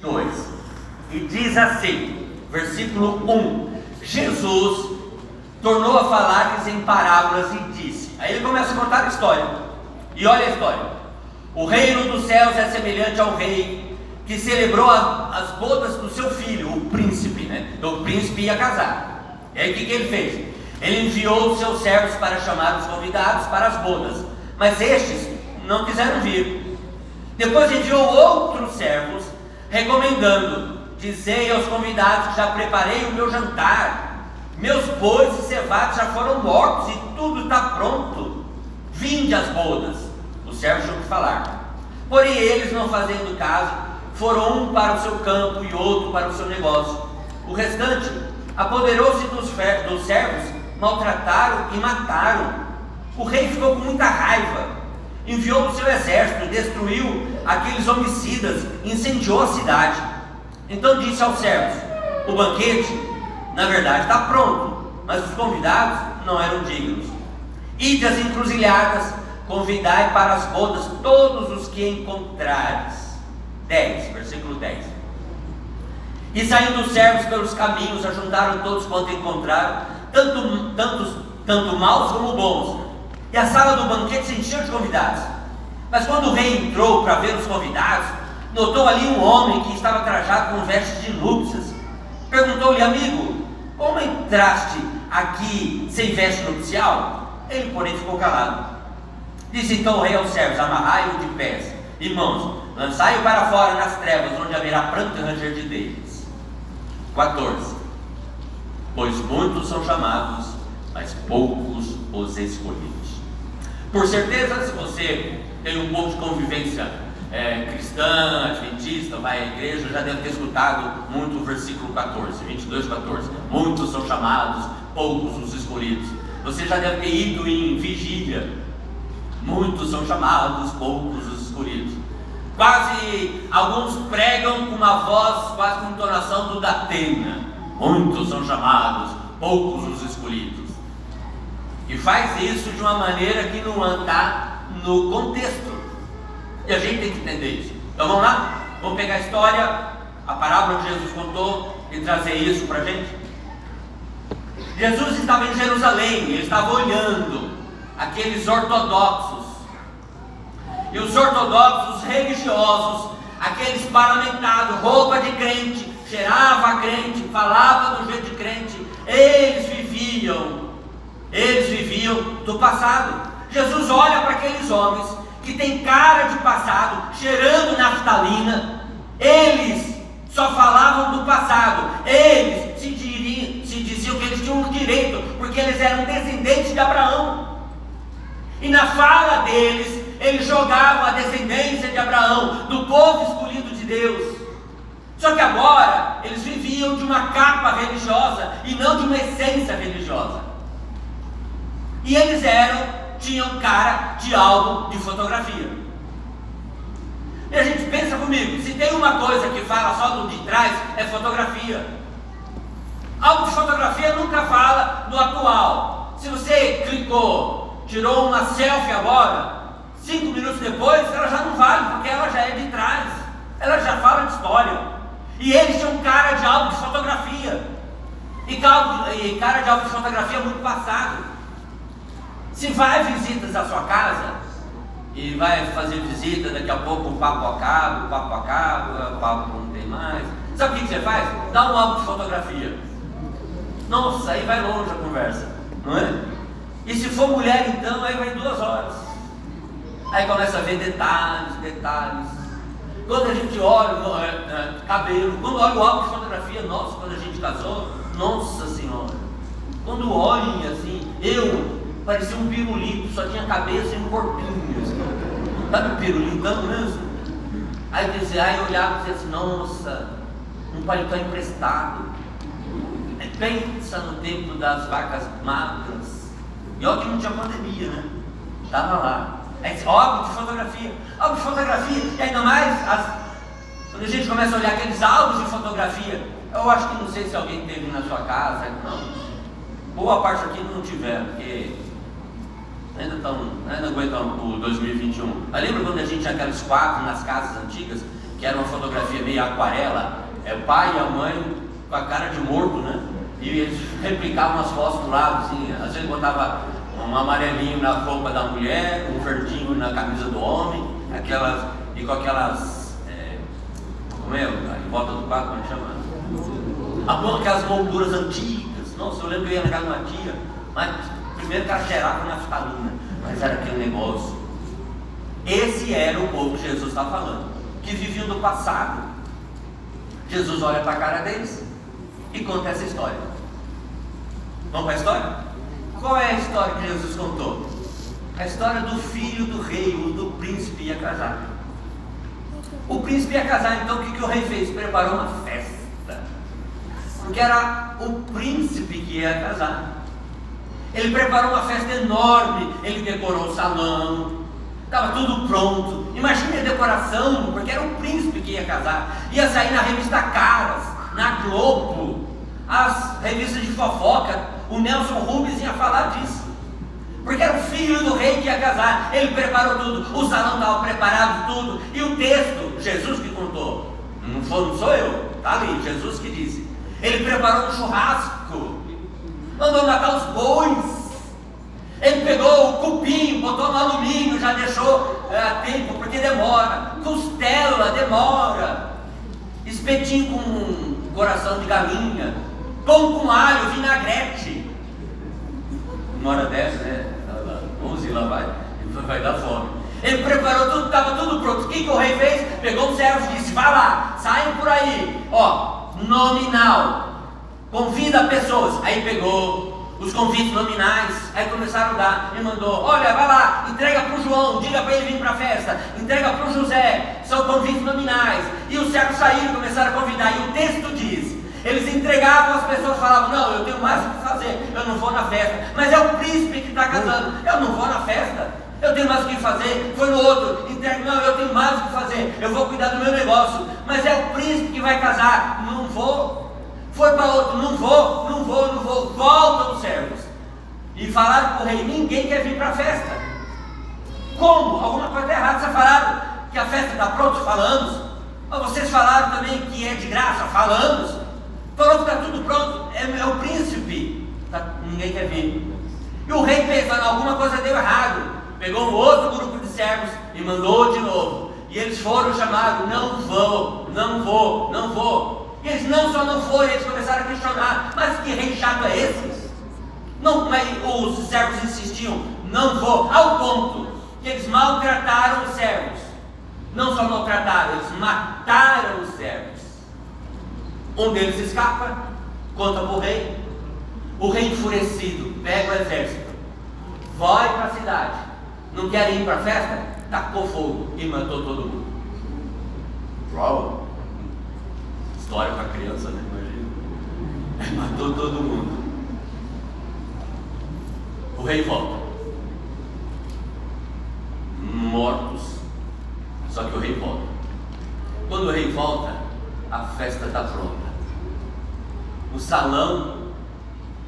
2. E diz assim, versículo 1: Jesus tornou a falar-lhes em parábolas e disse. Aí ele começa a contar a história. E olha a história. O reino dos céus é semelhante ao rei que celebrou a, as bodas do seu filho, o príncipe, né? Então, o príncipe ia casar. E aí o que, que ele fez? Ele enviou os seus servos para chamar os convidados para as bodas, mas estes não quiseram vir. Depois enviou outros servos, recomendando: Dizei aos convidados que já preparei o meu jantar, meus bois e cevados já foram mortos e tudo está pronto. Vinde às bodas. Os servos tinham que falar. Porém, eles, não fazendo caso, foram um para o seu campo e outro para o seu negócio. O restante apoderou-se dos, dos servos, maltrataram e mataram. O rei ficou com muita raiva enviou o seu exército, destruiu aqueles homicidas, incendiou a cidade. Então disse aos servos: O banquete, na verdade, está pronto, mas os convidados não eram dignos. Ide às encruzilhadas, convidai para as bodas todos os que encontrares. 10, versículo 10. E saindo os servos pelos caminhos, ajuntaram todos quanto encontraram, tanto, tantos, tanto maus como bons, e a sala do banquete se encheu de convidados. Mas quando o rei entrou para ver os convidados, notou ali um homem que estava trajado com vestes de núpcias. Perguntou-lhe, amigo, como entraste aqui sem veste nupcial? Ele, porém, ficou calado. Disse então o rei aos servos: Amarrai-o de pés, irmãos, lançai-o para fora nas trevas, onde haverá pranto e ranger de dentes. 14. Pois muitos são chamados, mas poucos os escolhidos. Por certeza, se você tem um pouco de convivência é, cristã, adventista, vai à igreja, já deve ter escutado muito o versículo 14, 22, 14. Muitos são chamados, poucos os escolhidos. Você já deve ter ido em vigília. Muitos são chamados, poucos os escolhidos. Quase alguns pregam com uma voz, quase com entonação do Datena. Muitos são chamados, poucos os escolhidos. E faz isso de uma maneira que não está no contexto. E a gente tem que entender isso. Então vamos lá? Vamos pegar a história, a parábola que Jesus contou e trazer isso para a gente. Jesus estava em Jerusalém, ele estava olhando aqueles ortodoxos. E os ortodoxos religiosos, aqueles parlamentados, roupa de crente, cheirava a crente, falava do jeito de crente, eles viviam eles viviam do passado. Jesus olha para aqueles homens que têm cara de passado, cheirando naftalina. Eles só falavam do passado. Eles se, diriam, se diziam que eles tinham um direito, porque eles eram descendentes de Abraão. E na fala deles, eles jogavam a descendência de Abraão, do povo escolhido de Deus. Só que agora eles viviam de uma capa religiosa e não de uma essência religiosa. E eles eram, tinham cara de álbum de fotografia. E a gente pensa comigo, se tem uma coisa que fala só do de trás, é fotografia. Álbum de fotografia nunca fala do atual. Se você clicou, tirou uma selfie agora, cinco minutos depois, ela já não vale, porque ela já é de trás. Ela já fala de história. E eles tinham cara de álbum de fotografia. E cara de álbum de fotografia muito passado. Se vai visitas à sua casa, e vai fazer visita, daqui a pouco o papo acaba, o papo acaba, o papo não tem mais. Sabe o que, você faz? Dá um álbum de fotografia. Nossa, aí vai longe a conversa, não é? E se for mulher então, aí vai duas horas. Aí começa a ver detalhes, detalhes. Quando a gente olha é, é, cabelo, quando olha o álbum de fotografia, nossa, quando a gente casou, nossa senhora. Quando olhem assim, eu parecia um pirulito, só tinha cabeça e um corpinho. Assim. Sabe o pirulitão mesmo? Aí dizia, aí eu olhava e dizia assim, nossa, um paletó emprestado. Pensa no tempo das vacas magras. E olha que não tinha pandemia, né? Estava lá. Aí disse, álbum de fotografia, álbum de fotografia, e ainda mais as, quando a gente começa a olhar aqueles álbuns de fotografia, eu acho que não sei se alguém teve na sua casa, não. Boa parte aqui não tiveram, porque ainda, estão, ainda aguentam o 2021. Mas lembra quando a gente tinha aqueles quadros nas casas antigas que era uma fotografia meio aquarela, é o pai e a mãe com a cara de morto, né? E eles replicavam as fotos do lado, assim, às vezes botava um amarelinho na roupa da mulher, um verdinho na camisa do homem, aquelas, e com aquelas. É, como é? Em volta do quarto, como é chama? Aquelas molduras antigas. Nossa, eu lembro que eu ia na casa de uma tia, mas primeiro que ela cheirava naftalina, mas era aquele negócio. Esse era o povo que Jesus está falando, que viviam do passado. Jesus olha para a cara deles e conta essa história. Vamos para a história? Qual é a história que Jesus contou? A história do filho do rei, o do príncipe ia casar. O príncipe ia casar, então o que, que o rei fez? Preparou uma festa. Porque era o príncipe que ia casar. Ele preparou uma festa enorme, ele decorou o salão, estava tudo pronto. Imagine a decoração, porque era o príncipe que ia casar. Ia sair na revista Caras, na Globo, as revistas de fofoca. O Nelson Rubens ia falar disso. Porque era o filho do rei que ia casar. Ele preparou tudo, o salão estava preparado, tudo. E o texto, Jesus que contou. Não, não sou eu, está ali, Jesus que disse. Ele preparou um churrasco mandou matar os bois. Ele pegou o cupim, botou no alumínio, já deixou é, tempo, porque demora. Costela, demora. Espetinho com coração de galinha. Pão com alho, vinagrete. Uma hora dessa, né? 11 lá vai, vai dar fome. Ele preparou tudo, estava tudo pronto. O que, que o rei fez? Pegou os servos e disse: Vai lá, saiam por aí. Ó, nominal, Convida pessoas. Aí pegou os convites nominais, aí começaram a dar, e mandou, olha, vai lá, entrega para o João, diga para ele vir para a festa, entrega para o José, são convites nominais. E os servos saíram, começaram a convidar, e o texto diz, eles entregavam, as pessoas falavam, não, eu tenho mais o que fazer, eu não vou na festa, mas é o príncipe que está casando, eu não vou na festa, eu tenho mais o que fazer, foi no outro, entrega, não, eu tenho mais o que fazer, eu vou cuidar do meu negócio, mas é o príncipe que vai casar, não vou. Foi para outro, não vou, não vou, não vou. Voltam os servos. E falaram para o rei: ninguém quer vir para a festa. Como? Alguma coisa errada. Vocês falaram que a festa está pronta? Falamos. Mas vocês falaram também que é de graça? Falamos. Falou que está tudo pronto. É, é o príncipe. Tá, ninguém quer vir. E o rei pensando, alguma coisa deu errado. Pegou um outro grupo de servos e mandou de novo. E eles foram chamados: não vou, não vou, não vou. E eles não só não foram, eles começaram a questionar, mas que rei chato é esse? Não, mas os servos insistiam, não vou, ao ponto que eles maltrataram os servos. Não só maltrataram, eles mataram os servos. Um deles escapa, conta para o rei. O rei enfurecido pega o exército, vai para a cidade, não quer ir para a festa, tacou fogo e matou todo mundo. Uau! História para criança, né? Imagina. Matou todo mundo. O rei volta. Mortos. Só que o rei volta. Quando o rei volta, a festa está pronta. O salão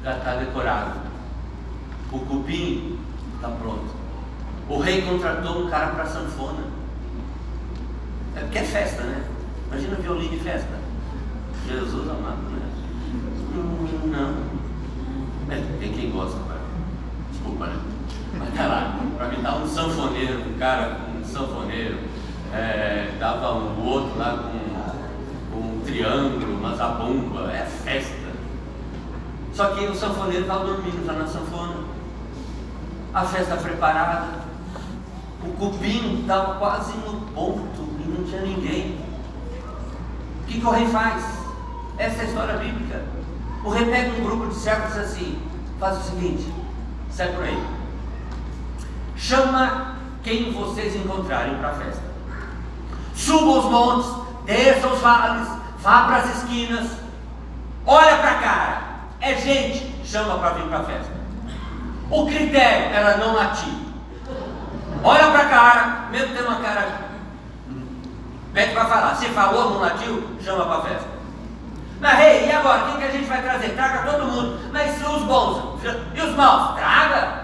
já está decorado. O cupim está pronto. O rei contratou um cara para sanfona. É porque é festa, né? Imagina violino de festa. Jesus amado, né? Não. É, tem quem gosta, pai. Desculpa, né? Mas tá lá, para me dar um sanfoneiro, um cara com um sanfoneiro, é, dava um outro lá com, com um triângulo, uma zabumba, é festa. Só que o sanfoneiro estava dormindo já na sanfona. A festa preparada. O cupim estava quase no ponto e não tinha ninguém. O que, que o rei faz? Essa é a história bíblica. O rei pega um grupo de servos assim, faz o seguinte, sai por aí. Chama quem vocês encontrarem para a festa. Suba os montes, desça os vales, vá para as esquinas, olha para a cara. É gente, chama para vir para a festa. O critério era não latir. Olha para a cara, mesmo tendo uma cara. Pede para falar. Se falou, não latiu, chama para a festa. Mas, rei, e agora? Quem que a gente vai trazer? Traga todo mundo. Mas os bons e os maus? Traga.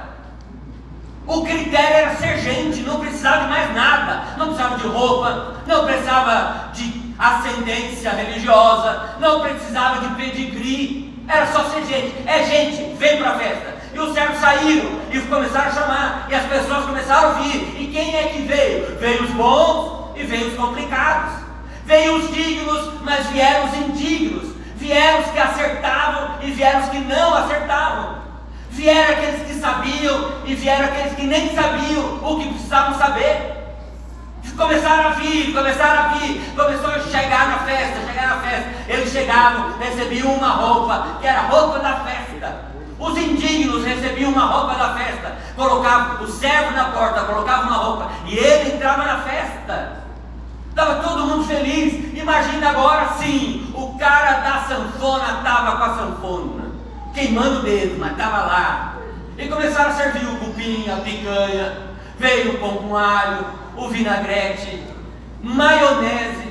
O critério era ser gente, não precisava de mais nada. Não precisava de roupa, não precisava de ascendência religiosa, não precisava de pedigree, era só ser gente. É gente, vem para a festa. E os servos saíram e começaram a chamar, e as pessoas começaram a vir. E quem é que veio? Veio os bons e veio os complicados. Veio os dignos, mas vieram os indignos. Vieram os que acertavam e vieram os que não acertavam. Vieram aqueles que sabiam e vieram aqueles que nem sabiam o que precisavam saber. Começaram a vir, começaram a vir, começou a chegar na festa, chegar na festa. Eles chegavam, recebiam uma roupa, que era a roupa da festa. Os indignos recebiam uma roupa da festa, colocavam o servo na porta, colocava uma roupa, e ele entrava na festa. Estava todo mundo feliz. Imagina agora sim, cara da sanfona estava com a sanfona, queimando o dedo, mas estava lá. E começaram a servir o cupim, a picanha, veio o pão com alho, o vinagrete, maionese.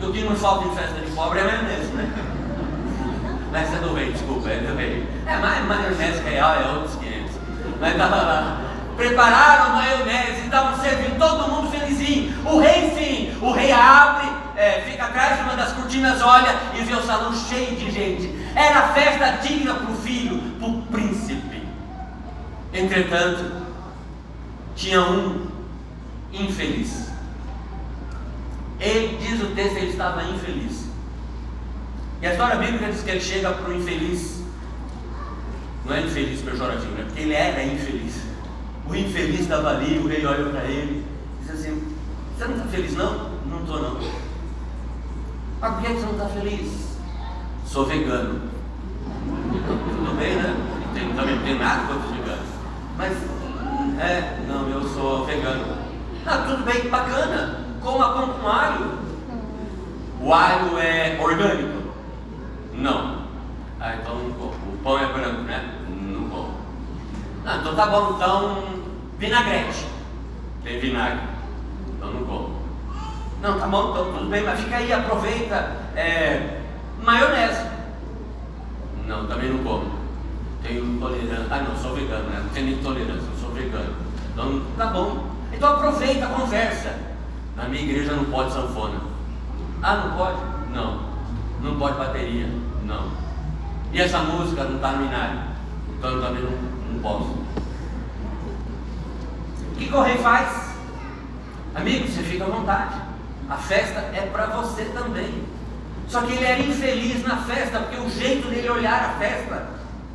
O que não falta em festa de pobre é maionese, né? Mas é do rei, desculpa, é do rei. É, maionese real é outros 500. Mas estava lá. Prepararam maionese, estavam servindo todo mundo felizinho. O rei sim, o rei abre, é, fica atrás de uma das cortinas, olha e vê o salão cheio de gente. Era festa digna para o filho, para o príncipe. Entretanto, tinha um infeliz. Ele, diz o texto, ele estava infeliz. E a história bíblica diz que ele chega para o infeliz. Não é infeliz pejorativo, né? Porque ele era infeliz. O infeliz estava ali, o rei olha para ele diz assim: Você não está feliz, não? Não estou, não. Mas por que você não está feliz? Sou vegano. Tudo bem, né? Tem, também não tem nada contra os veganos. Mas é, não, eu sou vegano. Ah, tudo bem, bacana. Coma pão com alho. O alho é orgânico? Não. Ah, então não como. O pão é branco, né? Não como. Ah, então tá bom, então vinagrete. Tem vinagre. Então não como. Não, tá bom, então tudo bem, mas fica aí, aproveita. É, maionese. Não, também não como. Tenho intolerância. Ah, não, sou vegano, né? Não tenho intolerância vegano. Então, tá bom. Então aproveita a conversa. Na minha igreja não pode sanfona. Ah, não pode? Não. Não pode bateria? Não. E essa música não está no minário? Então eu também não, não posso. O que o rei faz? Amigo, você fica à vontade. A festa é para você também. Só que ele era infeliz na festa, porque o jeito dele olhar a festa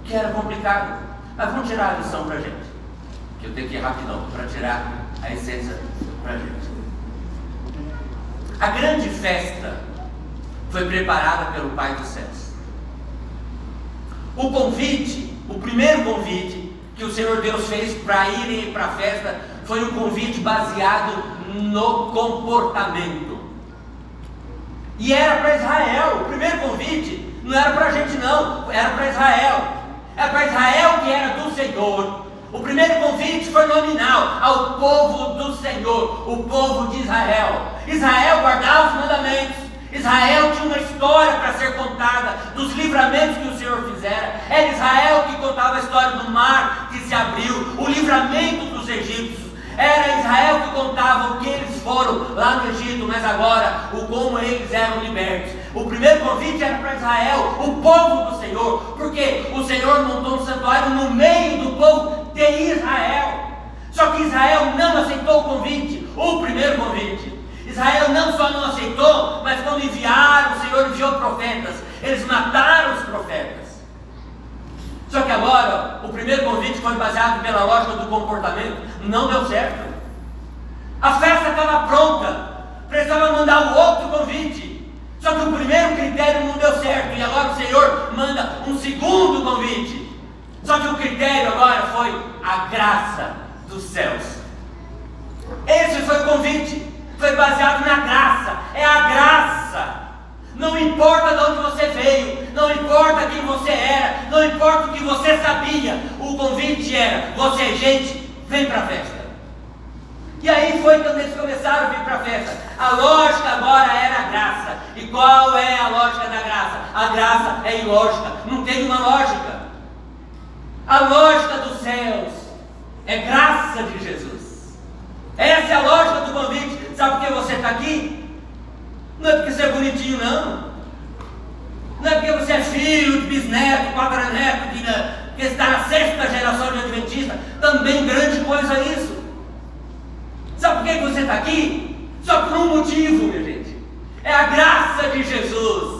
que era complicado. Mas vamos tirar a lição para a gente que eu tenho que ir rapidão para tirar a essência para a gente. A grande festa foi preparada pelo Pai dos céus. O convite, o primeiro convite que o Senhor Deus fez para irem para a festa foi um convite baseado no comportamento. E era para Israel. O primeiro convite não era para a gente, não, era para Israel. Era para Israel que era do Senhor. O primeiro convite foi nominal ao povo do Senhor, o povo de Israel. Israel guardava os mandamentos. Israel tinha uma história para ser contada dos livramentos que o Senhor fizera. Era Israel que contava a história do mar que se abriu, o livramento dos egípcios. Era Israel que contava o que eles foram lá no Egito, mas agora o como eles eram libertos. O primeiro convite era para Israel, o povo do Senhor, porque o Senhor montou um santuário no meio do povo de Israel. Só que Israel não aceitou o convite, o primeiro convite. Israel não só não aceitou, mas quando enviaram, o Senhor enviou profetas. Eles mataram os profetas. Só que agora, o primeiro convite foi baseado pela lógica do comportamento, não deu certo. A festa estava pronta, precisava mandar o outro convite. Só que o primeiro critério não deu certo, e agora o Senhor manda um segundo convite. Só que o critério agora foi a graça dos céus. Esse foi o convite, foi baseado na graça, é a graça. Não importa de onde você veio, importa o que você sabia, o convite era: você é gente, vem para a festa. E aí foi quando eles começaram a vir para a festa. A lógica agora era a graça. E qual é a lógica da graça? A graça é ilógica, não tem uma lógica. A lógica dos céus é graça de Jesus. Essa é a lógica do convite. Sabe por que você está aqui? Não é porque você é bonitinho, não. Não é porque você é filho de bisneto, quadraneto, que, que está na sexta geração de Adventista. Também grande coisa isso. Sabe por que você está aqui? Só por um motivo, minha gente. É a graça de Jesus.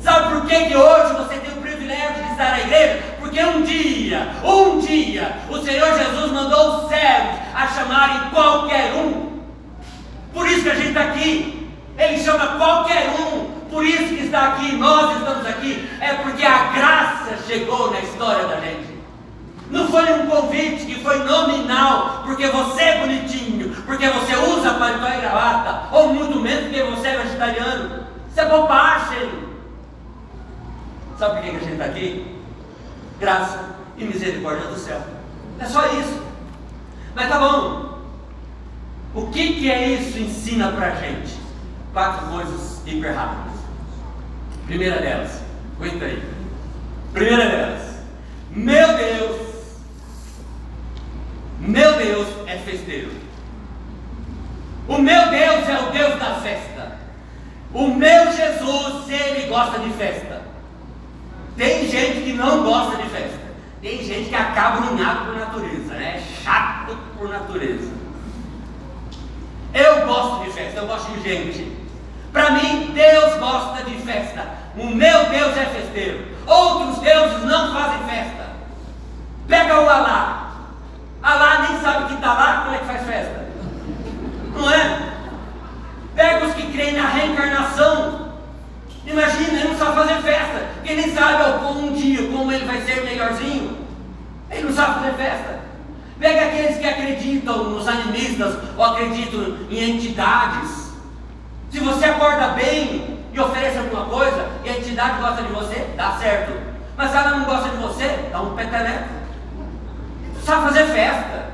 Sabe por que, que hoje você tem o privilégio de estar na igreja? Porque um dia, um dia, o Senhor Jesus mandou os céus a chamarem qualquer um. Por isso que a gente está aqui. Ele chama qualquer um. Por isso que está aqui, nós estamos aqui. É porque a graça chegou na história da gente. Não foi um convite que foi nominal, porque você é bonitinho, porque você usa paletó e gravata, ou muito menos porque você é vegetariano. Isso é bobagem. Sabe por que a gente está aqui? Graça e misericórdia do céu. É só isso. Mas tá bom. O que, que é isso ensina para a gente? Quatro coisas hiper rápidas. Primeira delas, aguenta aí. Primeira delas, meu Deus, meu Deus é festeiro. O meu Deus é o Deus da festa. O meu Jesus, ele gosta de festa. Tem gente que não gosta de festa. Tem gente que acaba unhado por natureza, né? Chato por natureza. Eu gosto de festa, eu gosto de gente. Para mim, Deus gosta de festa. O meu Deus é festeiro. Outros deuses não fazem festa. Pega o Alá. Alá nem sabe que está lá, como é que faz festa? Não é? Pega os que creem na reencarnação. Imagina, ele não sabe fazer festa, ele nem sabe um dia como ele vai ser melhorzinho. Ele não sabe fazer festa. Pega aqueles que acreditam nos animistas ou acreditam em entidades. Se você acorda bem e oferece alguma coisa e a entidade gosta de você, dá certo. Mas se ela não gosta de você, dá um peteleco. Sabe fazer festa.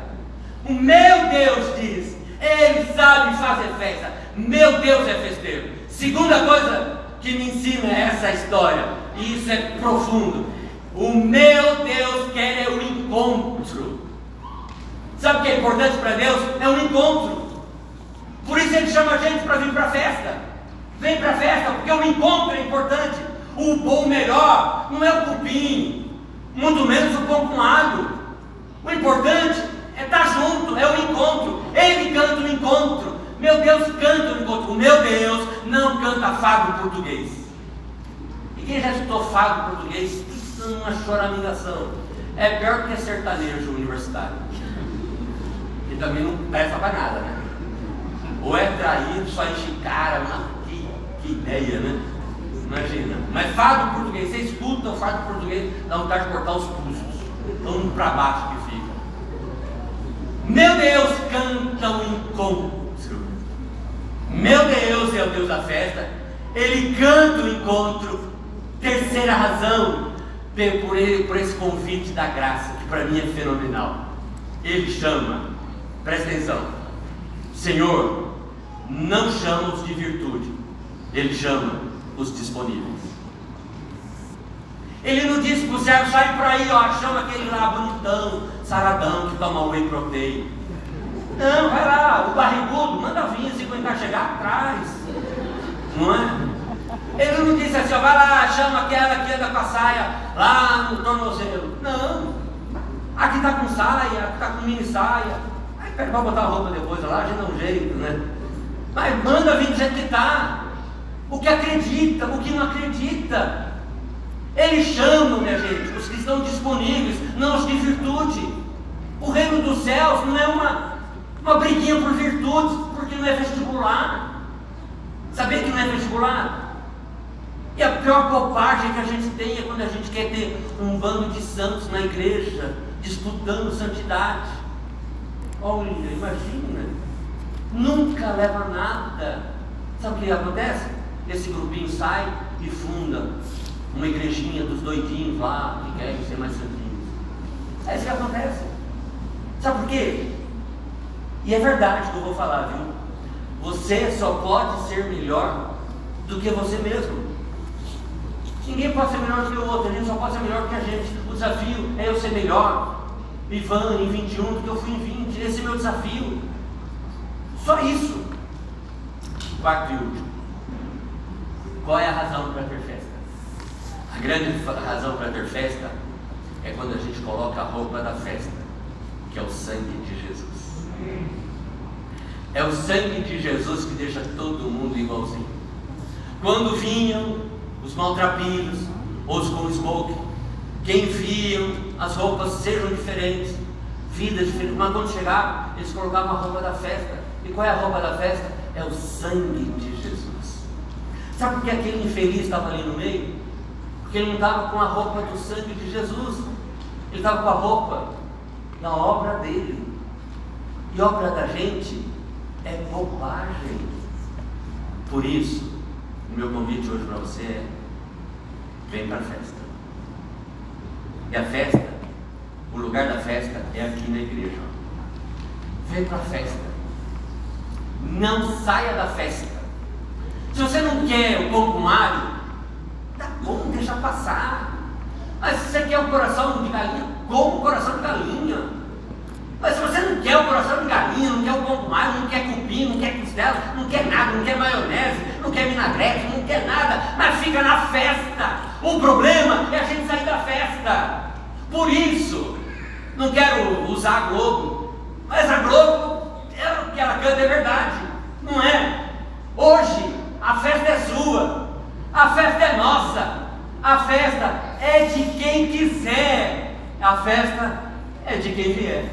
O meu Deus diz, ele sabe fazer festa. Meu Deus é festeiro. Segunda coisa, que me ensina essa história, e isso é profundo. O meu Deus quer é o encontro. Sabe o que é importante para Deus? É um encontro. Por isso ele chama a gente para vir para a festa. Vem para a festa, porque o encontro é importante. O bom melhor não é o cupim, muito menos o pão com alho. O importante é estar junto, é o encontro. Ele canta o encontro. Meu Deus canta no encontro. O meu Deus não canta fado português. E quem já escutou fado português? Isso é uma choramingação. É pior que sertanejo universitário. Que também não presta para nada, né? Ou é traído, só enche cara. Que, que ideia, né? Imagina. Mas fado português, você escuta o fado português, dá vontade de cortar os pulsos. Tão para baixo que fica. Meu Deus, canta o encontro. Meu Deus é o Deus da festa. Ele canta o encontro. Terceira razão, por, ele, por esse convite da graça, que para mim é fenomenal. Ele chama, presta atenção, Senhor, não chama os de virtude, Ele chama os disponíveis. Ele não disse para o servo, sai por aí, ó, chama aquele lá bonitão, saradão, que toma whey protein. Não, vai lá, o barrigudo, manda vir, se aguentar chegar atrás. Não é? Ele não disse assim, ó, vai lá, chama aquela que anda com a saia lá no tornozelo. Não. Aqui está com saia, aqui está com mini saia. Aí pede para botar a roupa depois lá, já dá um jeito, né? Mas manda vir do jeito que está. O que acredita, o que não acredita. Ele chama, minha gente, os que estão disponíveis, não os de virtude. O reino dos céus não é uma uma briguinha por virtudes, porque não é vestibular. Saber que não é vestibular? E a pior bobagem que a gente tem é quando a gente quer ter um bando de santos na igreja, disputando santidade. Olha, imagina, nunca leva nada. Sabe o que acontece? Esse grupinho sai e funda uma igrejinha dos doidinhos lá, que querem ser mais santinhos. É isso que acontece. Sabe por quê? E é verdade que eu vou falar, viu? Você só pode ser melhor do que você mesmo. Ninguém pode ser melhor do que o outro, a gente só pode ser melhor do que a gente. O desafio é eu ser melhor. Ivan em 21 do que eu fui em 20. Esse é o meu desafio. Só isso. Quarto e último. Qual é a razão para ter festa? A grande razão para ter festa é quando a gente coloca a roupa da festa, que é o sangue de Jesus. É o sangue de Jesus que deixa todo mundo igualzinho. Quando vinham os maltrapilhos, os com smoke, que enviam as roupas sejam diferentes, vidas diferentes, mas quando chegavam, eles colocavam a roupa da festa. E qual é a roupa da festa? É o sangue de Jesus. Sabe por que aquele infeliz estava ali no meio? Porque ele não estava com a roupa do sangue de Jesus, ele estava com a roupa da obra dele. E obra da gente é bobagem. Por isso, o meu convite hoje para você é: vem para a festa. E a festa, o lugar da festa é aqui na igreja. Vem para a festa. Não saia da festa. Se você não quer o com Mário, tá bom, deixa passar. Mas se você quer o coração de galinha, como o coração de galinha. Mas se você não quer o coração de galinha, não quer o com alho, não quer cupim, não quer costela, não quer nada, não quer maionese, não quer vinagrete, não quer nada, mas fica na festa. O problema é a gente sair da festa. Por isso, não quero usar a Globo, mas a Globo, que ela canta é verdade, não é? Hoje, a festa é sua, a festa é nossa, a festa é de quem quiser, a festa é de quem vier.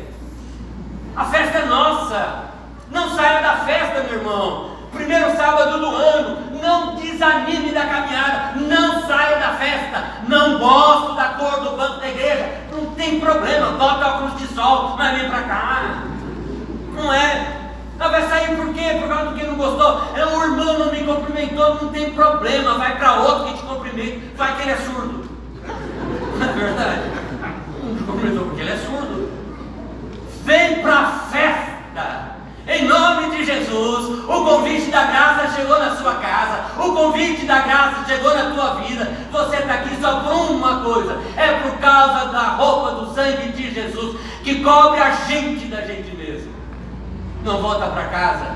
A festa é nossa. Não saia da festa, meu irmão. Primeiro sábado do ano, não desanime da caminhada, não saia da festa. Não gosto da cor do banco da igreja, não tem problema, bota óculos de sol, mas vem para cá. Não é? Vai sair por quê? Por causa do que não gostou. É o irmão não me cumprimentou, não tem problema, vai para outro que te cumprimente, vai que ele é surdo. Não é verdade? Não cumprimentou porque ele é surdo. Vem para a festa. Em nome de Jesus, o convite da graça chegou na sua casa, o convite da graça chegou na tua vida. Você está aqui só por uma coisa: é por causa da roupa do sangue de Jesus que cobre a gente da gente. Não volta para casa,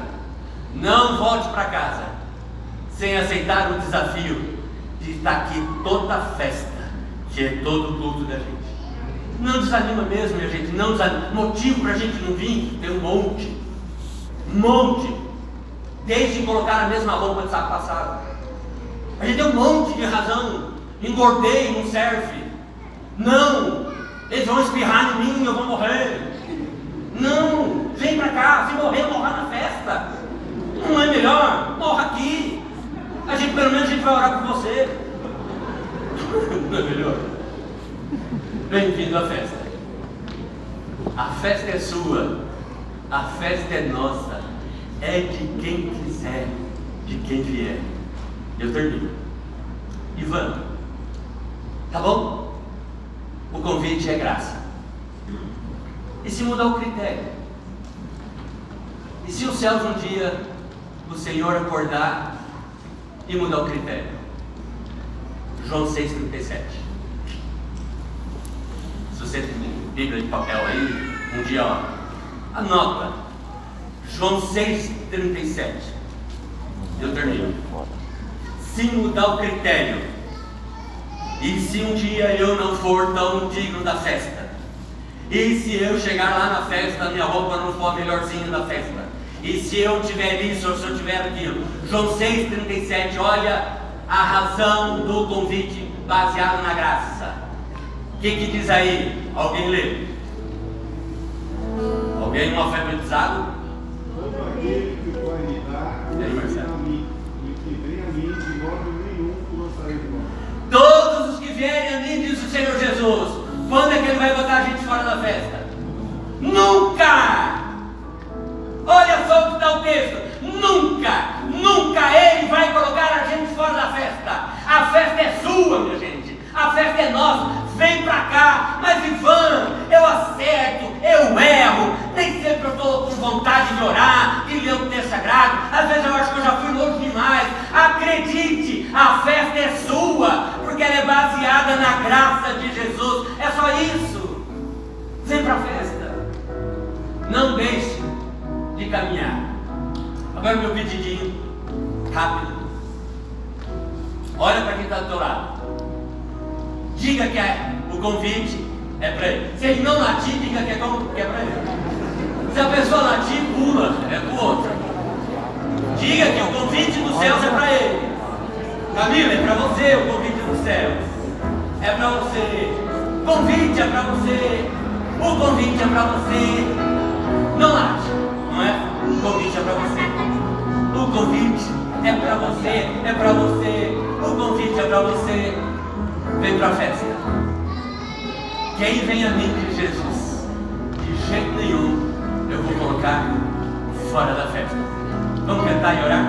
não volte para casa sem aceitar o desafio de estar aqui toda a festa, que é todo o culto da gente. Não desanima mesmo, minha gente, não desanima. Motivo para a gente não vir, tem um monte. Um monte. Desde colocar a mesma roupa de sábado passado. A gente tem um monte de razão. Engordei, não serve. Não, eles vão espirrar em mim, eu vou morrer. Não, vem para cá, se morrer, morra na festa. Não é melhor? Morra aqui. A gente, pelo menos, a gente vai orar por você. Não é melhor? Bem-vindo à festa. A festa é sua, a festa é nossa, é de quem quiser, de quem vier. Eu termino. Ivan, tá bom? O convite é graça. E se mudar o critério? E se os céus um dia o Senhor acordar e mudar o critério? João 6,37 você tem Bíblia de papel aí, um dia, ó, anota. João 6,37. Eu termino. Se mudar o critério, e se um dia eu não for tão digno da festa, e se eu chegar lá na festa, minha roupa não for a melhorzinha da festa, e se eu tiver isso ou se eu tiver aquilo, João 6,37, olha a razão do convite baseado na graça que, que diz aí? Alguém lê? Alguém uma febre alfabetizado? Todo aquele que dar, aí, Marcelo? E que vem a mim, de modo nenhum gostarei de nós. Todos os que vierem a mim, diz o Senhor Jesus, quando é que Ele vai botar a gente fora da festa? Nunca! Orar, de ler o texto sagrado, às vezes eu acho que eu já fui longe demais. Acredite, a festa é sua, porque ela é baseada na graça de Jesus. É só isso. Vem para a festa. Não deixe de caminhar. Agora meu pedidinho, rápido. Olha para quem está do teu lado. Diga que é, o convite é para ele. Se ele não latir, diga que é, que é para ele. Se a pessoa latir, pula, é para o outro. Diga que o convite dos céus é para ele. Camila, é para você o convite dos céus. É para você. Convite é para você. O convite é para você. Não late, não é? O convite é para você. O convite é para você. É para você. O convite é para você. Vem para a festa. Quem vem a mim, diz Jesus, de jeito nenhum cantar fora da festa. Vamos cantar e orar?